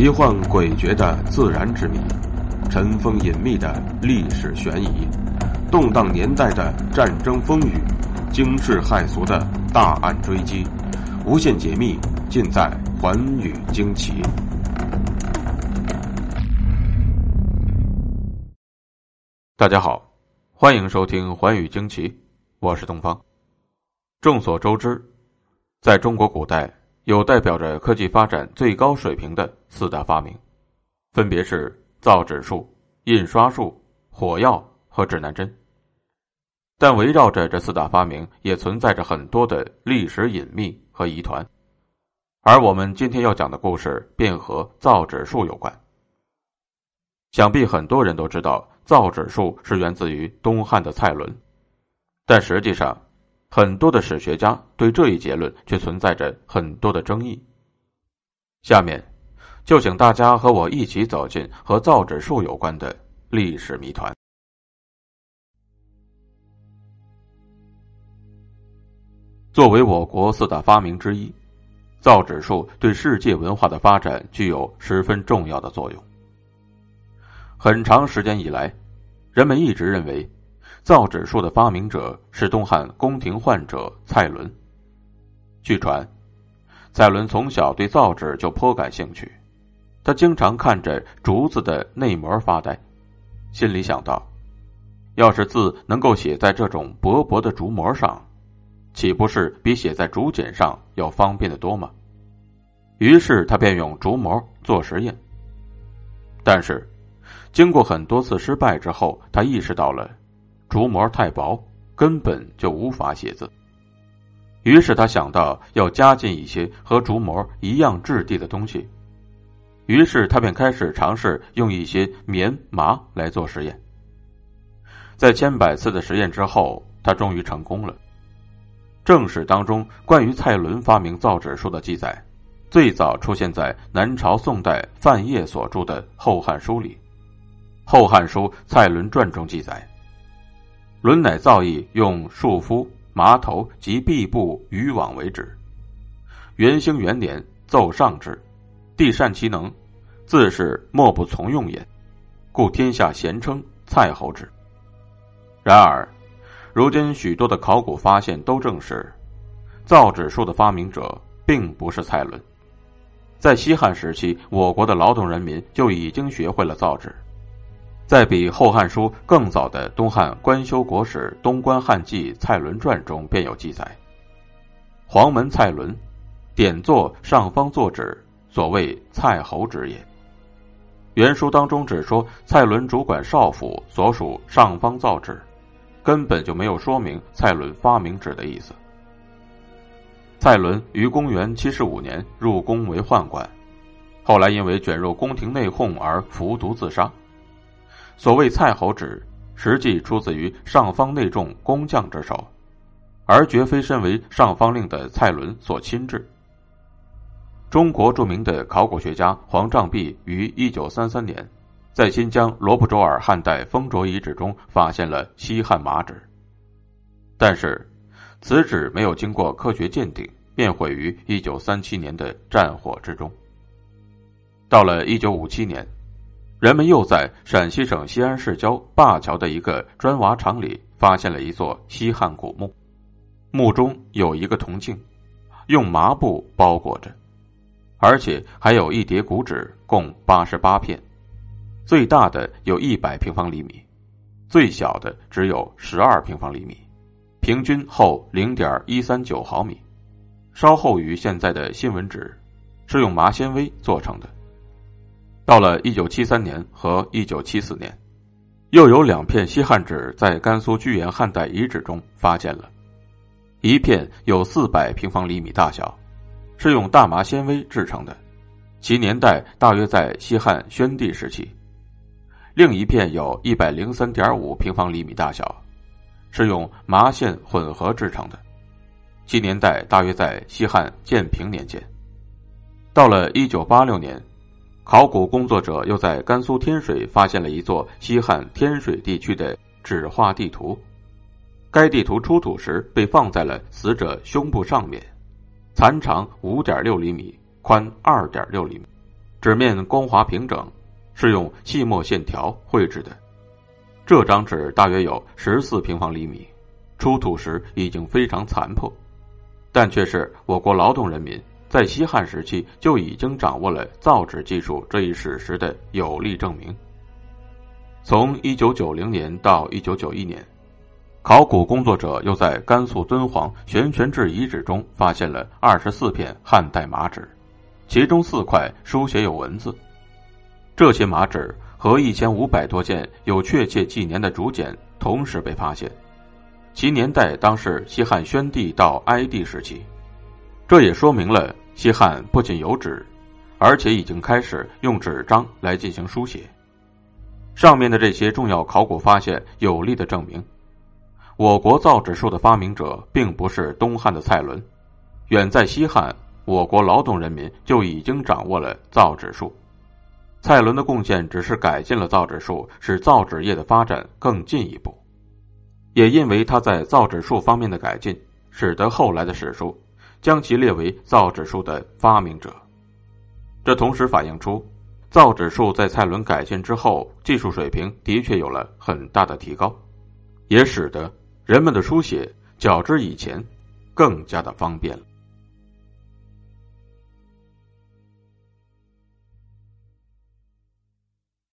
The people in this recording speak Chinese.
奇幻诡谲的自然之谜，尘封隐秘的历史悬疑，动荡年代的战争风雨，惊世骇俗的大案追击，无限解密尽在《寰宇惊奇》。大家好，欢迎收听《寰宇惊奇》，我是东方。众所周知，在中国古代。有代表着科技发展最高水平的四大发明，分别是造纸术、印刷术、火药和指南针。但围绕着这四大发明，也存在着很多的历史隐秘和疑团。而我们今天要讲的故事，便和造纸术有关。想必很多人都知道，造纸术是源自于东汉的蔡伦，但实际上。很多的史学家对这一结论却存在着很多的争议。下面，就请大家和我一起走进和造纸术有关的历史谜团。作为我国四大发明之一，造纸术对世界文化的发展具有十分重要的作用。很长时间以来，人们一直认为。造纸术的发明者是东汉宫廷宦者蔡伦。据传，蔡伦从小对造纸就颇感兴趣，他经常看着竹子的内膜发呆，心里想到：要是字能够写在这种薄薄的竹膜上，岂不是比写在竹简上要方便的多吗？于是他便用竹膜做实验。但是，经过很多次失败之后，他意识到了。竹膜太薄，根本就无法写字。于是他想到要加进一些和竹膜一样质地的东西。于是他便开始尝试用一些棉麻来做实验。在千百次的实验之后，他终于成功了。正史当中关于蔡伦发明造纸术的记载，最早出现在南朝宋代范晔所著的《后汉书》里，《后汉书·蔡伦传》中记载。伦乃造诣用束肤、麻头及壁布渔网为止。元兴元年奏上之，帝善其能，自是莫不从用也，故天下咸称蔡侯之。然而，如今许多的考古发现都证实，造纸术的发明者并不是蔡伦。在西汉时期，我国的劳动人民就已经学会了造纸。在比《后汉书》更早的东汉官修国史《东关汉纪蔡伦传》中便有记载：“黄门蔡伦，点作上方作纸，所谓蔡侯之也。”原书当中只说蔡伦主管少府，所属上方造纸，根本就没有说明蔡伦发明纸的意思。蔡伦于公元七十五年入宫为宦官，后来因为卷入宫廷内讧而服毒自杀。所谓蔡侯纸，实际出自于上方内众工匠之手，而绝非身为上方令的蔡伦所亲制。中国著名的考古学家黄丈弼于一九三三年，在新疆罗布卓尔汉代封卓遗址中发现了西汉麻纸，但是此纸没有经过科学鉴定，便毁于一九三七年的战火之中。到了一九五七年。人们又在陕西省西安市郊灞桥的一个砖瓦厂里发现了一座西汉古墓，墓中有一个铜镜，用麻布包裹着，而且还有一叠古纸，共八十八片，最大的有一百平方厘米，最小的只有十二平方厘米，平均厚零点一三九毫米，稍厚于现在的新闻纸，是用麻纤维做成的。到了一九七三年和一九七四年，又有两片西汉纸在甘肃居延汉代遗址中发现了，一片有四百平方厘米大小，是用大麻纤维制成的，其年代大约在西汉宣帝时期；另一片有一百零三点五平方厘米大小，是用麻线混合制成的，其年代大约在西汉建平年间。到了一九八六年。考古工作者又在甘肃天水发现了一座西汉天水地区的纸画地图，该地图出土时被放在了死者胸部上面，残长五点六厘米，宽二点六厘米，纸面光滑平整，是用细墨线条绘制的。这张纸大约有十四平方厘米，出土时已经非常残破，但却是我国劳动人民在西汉时期就已经掌握了造纸技术这一史实的有力证明。从一九九零年到一九九一年，考古工作者又在甘肃敦煌悬泉置遗址中发现了二十四片汉代麻纸，其中四块书写有文字。这些麻纸和一千五百多件有确切纪年的竹简同时被发现，其年代当是西汉宣帝到哀帝时期。这也说明了西汉不仅有纸，而且已经开始用纸张来进行书写。上面的这些重要考古发现有力的证明，我国造纸术的发明者并不是东汉的蔡伦，远在西汉，我国劳动人民就已经掌握了造纸术。蔡伦的贡献只是改进了造纸术，使造纸业的发展更进一步。也因为他在造纸术方面的改进，使得后来的史书将其列为造纸术的发明者。这同时反映出。造纸术在蔡伦改进之后，技术水平的确有了很大的提高，也使得人们的书写较之以前更加的方便了。